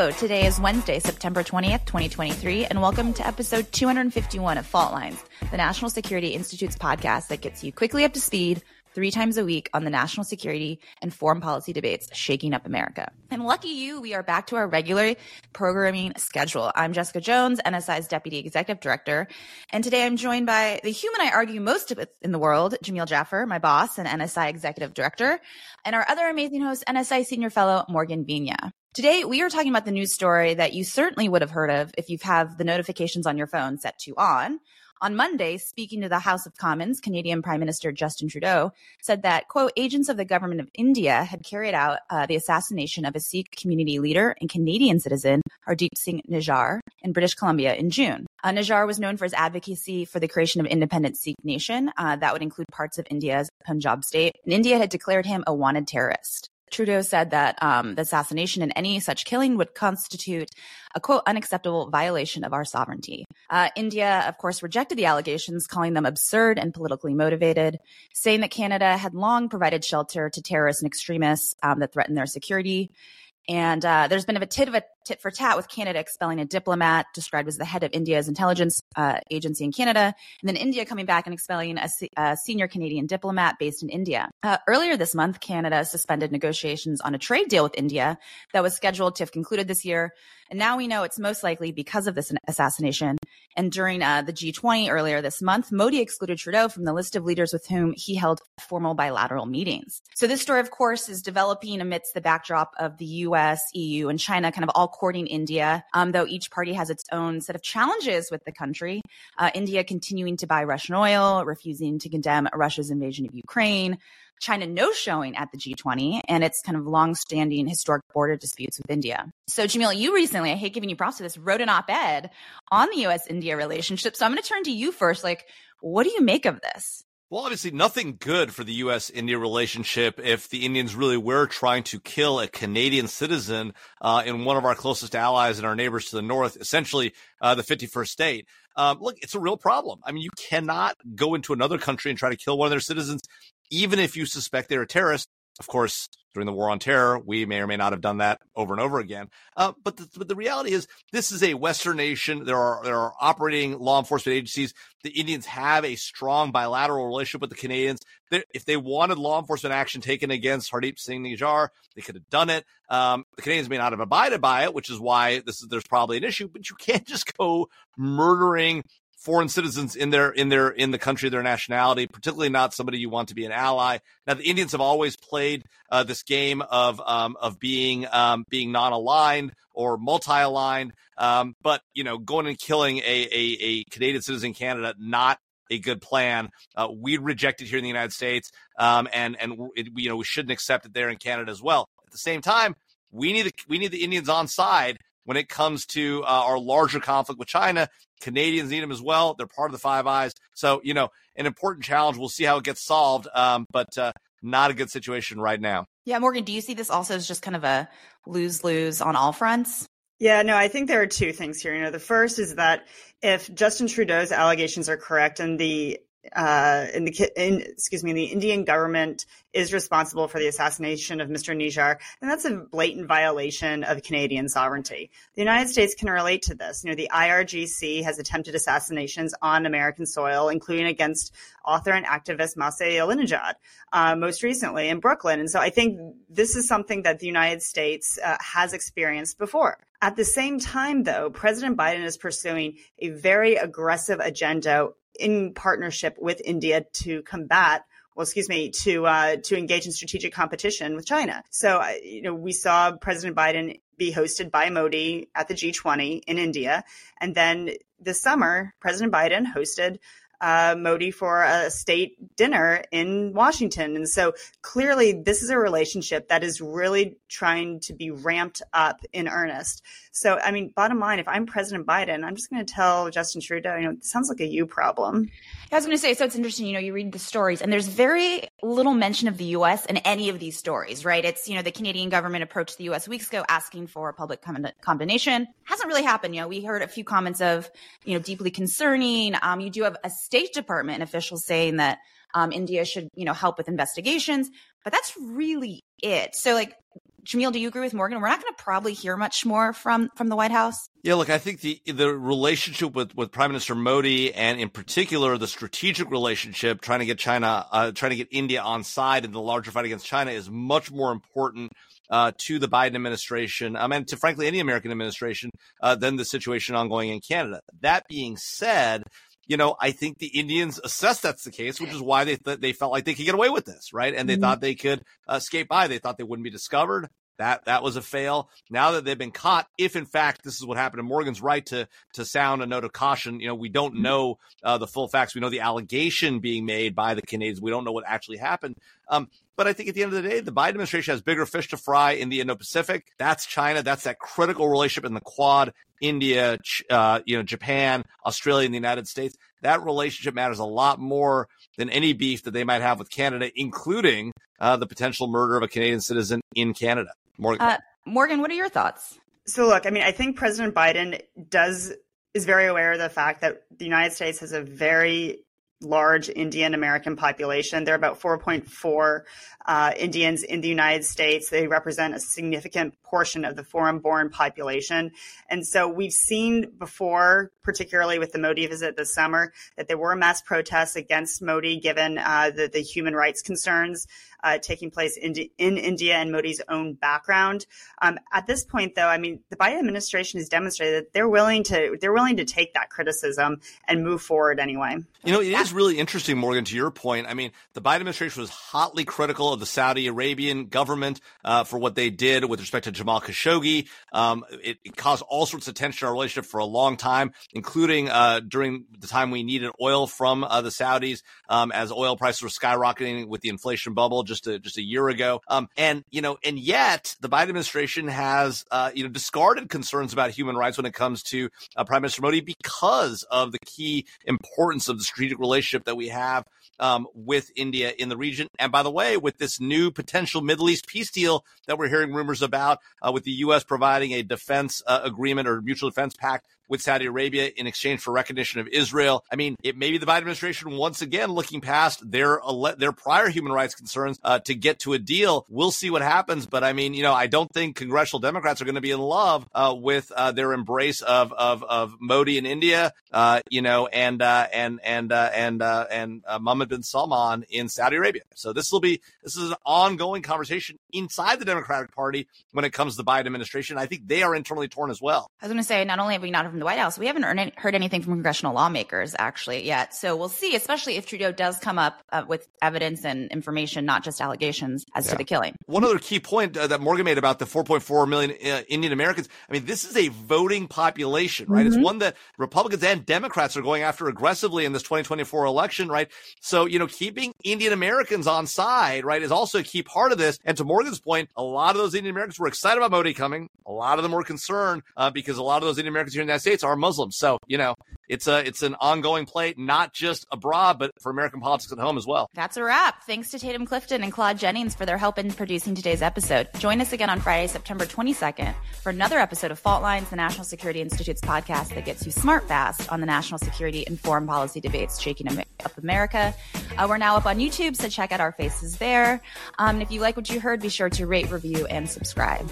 Today is Wednesday, September 20th, 2023, and welcome to episode 251 of Fault Lines, the National Security Institute's podcast that gets you quickly up to speed three times a week on the national security and foreign policy debates shaking up America. And lucky you, we are back to our regular programming schedule. I'm Jessica Jones, NSI's Deputy Executive Director, and today I'm joined by the human I argue most with in the world, Jamil Jaffer, my boss and NSI Executive Director, and our other amazing host, NSI Senior Fellow Morgan Viña. Today, we are talking about the news story that you certainly would have heard of if you have the notifications on your phone set to on. On Monday, speaking to the House of Commons, Canadian Prime Minister Justin Trudeau said that, quote, agents of the government of India had carried out uh, the assassination of a Sikh community leader and Canadian citizen, Hardeep Singh Nijjar, in British Columbia in June. Uh, Nijjar was known for his advocacy for the creation of independent Sikh nation. Uh, that would include parts of India's Punjab state. And India had declared him a wanted terrorist. Trudeau said that um, the assassination and any such killing would constitute a quote unacceptable violation of our sovereignty. Uh, India, of course, rejected the allegations, calling them absurd and politically motivated, saying that Canada had long provided shelter to terrorists and extremists um, that threatened their security. And uh, there's been a tit of a tit for tat with Canada expelling a diplomat described as the head of India's intelligence uh, agency in Canada, and then India coming back and expelling a, a senior Canadian diplomat based in India. Uh, earlier this month, Canada suspended negotiations on a trade deal with India that was scheduled to have concluded this year. And now we know it's most likely because of this assassination. And during uh, the G20 earlier this month, Modi excluded Trudeau from the list of leaders with whom he held formal bilateral meetings. So this story, of course, is developing amidst the backdrop of the US, EU, and China kind of all courting India, um, though each party has its own set of challenges with the country. Uh, India continuing to buy Russian oil, refusing to condemn Russia's invasion of Ukraine. China no showing at the G20 and its kind of long-standing historic border disputes with India. So Jamil, you recently, I hate giving you props for this, wrote an op-ed on the US India relationship. So I'm going to turn to you first. Like, what do you make of this? Well, obviously, nothing good for the U.S. India relationship if the Indians really were trying to kill a Canadian citizen uh, in one of our closest allies and our neighbors to the north, essentially uh, the 51st state. Um, look, it's a real problem. I mean, you cannot go into another country and try to kill one of their citizens, even if you suspect they're a terrorist. Of course, during the war on terror, we may or may not have done that over and over again. Uh, but, the, but the reality is, this is a Western nation. There are there are operating law enforcement agencies. The Indians have a strong bilateral relationship with the Canadians. They're, if they wanted law enforcement action taken against Hardeep Singh Nijjar, they could have done it. Um, the Canadians may not have abided by it, which is why this is there's probably an issue. But you can't just go murdering foreign citizens in their in their in the country their nationality, particularly not somebody you want to be an ally. Now, the Indians have always played uh, this game of um, of being um, being non-aligned or multi-aligned, um, but you know, going and killing a, a, a Canadian citizen in Canada not a good plan. Uh, we reject it here in the United States, um, and and it, you know we shouldn't accept it there in Canada as well. At the same time, we need the, we need the Indians on side when it comes to uh, our larger conflict with China. Canadians need them as well. They're part of the Five Eyes. So, you know, an important challenge. We'll see how it gets solved, um, but uh, not a good situation right now. Yeah, Morgan, do you see this also as just kind of a lose lose on all fronts? Yeah, no, I think there are two things here. You know, the first is that if Justin Trudeau's allegations are correct and the uh, in the in, excuse me, the Indian government is responsible for the assassination of Mr. Nijjar, and that's a blatant violation of Canadian sovereignty. The United States can relate to this. You know, the IRGC has attempted assassinations on American soil, including against author and activist Masih Alinejad, uh, most recently in Brooklyn. And so I think this is something that the United States uh, has experienced before. At the same time, though, President Biden is pursuing a very aggressive agenda in partnership with India to combat well, excuse me, to uh, to engage in strategic competition with China. So, uh, you know, we saw President Biden be hosted by Modi at the G20 in India, and then this summer, President Biden hosted uh, Modi for a state dinner in Washington. And so clearly, this is a relationship that is really trying to be ramped up in earnest. So, I mean, bottom line, if I'm President Biden, I'm just going to tell Justin Trudeau, you know, it sounds like a you problem. I was going to say, so it's interesting, you know, you read the stories and there's very little mention of the U.S. in any of these stories, right? It's, you know, the Canadian government approached the U.S. weeks ago asking for a public combination. Hasn't really happened. You know, we heard a few comments of, you know, deeply concerning. Um, you do have a State Department officials saying that um, India should, you know, help with investigations, but that's really it. So, like, Jamil, do you agree with Morgan? We're not going to probably hear much more from from the White House. Yeah, look, I think the the relationship with, with Prime Minister Modi and in particular the strategic relationship trying to get China, uh, trying to get India on side in the larger fight against China is much more important uh, to the Biden administration, um, and to frankly any American administration, uh, than the situation ongoing in Canada. That being said, you know, I think the Indians assessed that's the case, which is why they th- they felt like they could get away with this, right? And they mm-hmm. thought they could uh, skate by. They thought they wouldn't be discovered. That that was a fail. Now that they've been caught, if in fact this is what happened, and Morgan's right to to sound a note of caution. You know, we don't mm-hmm. know uh, the full facts. We know the allegation being made by the Canadians. We don't know what actually happened. Um, but I think at the end of the day, the Biden administration has bigger fish to fry in the Indo-Pacific. That's China. That's that critical relationship in the Quad, India, uh, you know, Japan, Australia, and the United States. That relationship matters a lot more than any beef that they might have with Canada, including uh, the potential murder of a Canadian citizen in Canada. Morgan. Uh, Morgan, what are your thoughts? So, look, I mean, I think President Biden does is very aware of the fact that the United States has a very large Indian American population. There are about 4.4 uh, Indians in the United States. They represent a significant portion of the foreign born population. And so we've seen before, particularly with the Modi visit this summer, that there were mass protests against Modi given uh, the, the human rights concerns uh, taking place in, in India and Modi's own background. Um, at this point, though, I mean, the Biden administration has demonstrated that they're willing to they're willing to take that criticism and move forward anyway. You know, it is really interesting, Morgan. To your point, I mean, the Biden administration was hotly critical of the Saudi Arabian government uh, for what they did with respect to Jamal Khashoggi. Um, it, it, caused all sorts of tension in our relationship for a long time, including uh, during the time we needed oil from uh, the Saudis um, as oil prices were skyrocketing with the inflation bubble just a, just a year ago. Um, and you know, and yet the Biden administration has uh, you know discarded concerns about human rights when it comes to uh, Prime Minister Modi because of the key importance of the strategic relationship that we have um, with India in the region. And by the way, with this new potential Middle East peace deal that we're hearing rumors about, uh, with the U.S. providing a defense uh, agreement or mutual defense pact with Saudi Arabia in exchange for recognition of Israel. I mean, it may be the Biden administration once again looking past their their prior human rights concerns uh, to get to a deal. We'll see what happens, but I mean, you know, I don't think congressional Democrats are going to be in love uh, with uh, their embrace of of of Modi in India, uh, you know, and uh, and and uh, and and Mohammed bin Salman in Saudi Arabia. So this will be this is an ongoing conversation inside the Democratic Party when it comes to the Biden administration. I think they are internally torn as well. I was going to say, not only have we not the White House. We haven't heard anything from congressional lawmakers actually yet. So we'll see, especially if Trudeau does come up uh, with evidence and information, not just allegations as yeah. to the killing. One other key point uh, that Morgan made about the 4.4 million uh, Indian Americans. I mean, this is a voting population, right? Mm-hmm. It's one that Republicans and Democrats are going after aggressively in this 2024 election, right? So, you know, keeping Indian Americans on side, right, is also a key part of this. And to Morgan's point, a lot of those Indian Americans were excited about Modi coming. A lot of them were concerned uh, because a lot of those Indian Americans here in the United States States are Muslims. So, you know, it's a it's an ongoing play, not just abroad, but for American politics at home as well. That's a wrap. Thanks to Tatum Clifton and Claude Jennings for their help in producing today's episode. Join us again on Friday, September 22nd for another episode of Fault Lines, the National Security Institute's podcast that gets you smart fast on the national security and foreign policy debates shaking up America. Uh, we're now up on YouTube, so check out our faces there. Um, if you like what you heard, be sure to rate, review, and subscribe.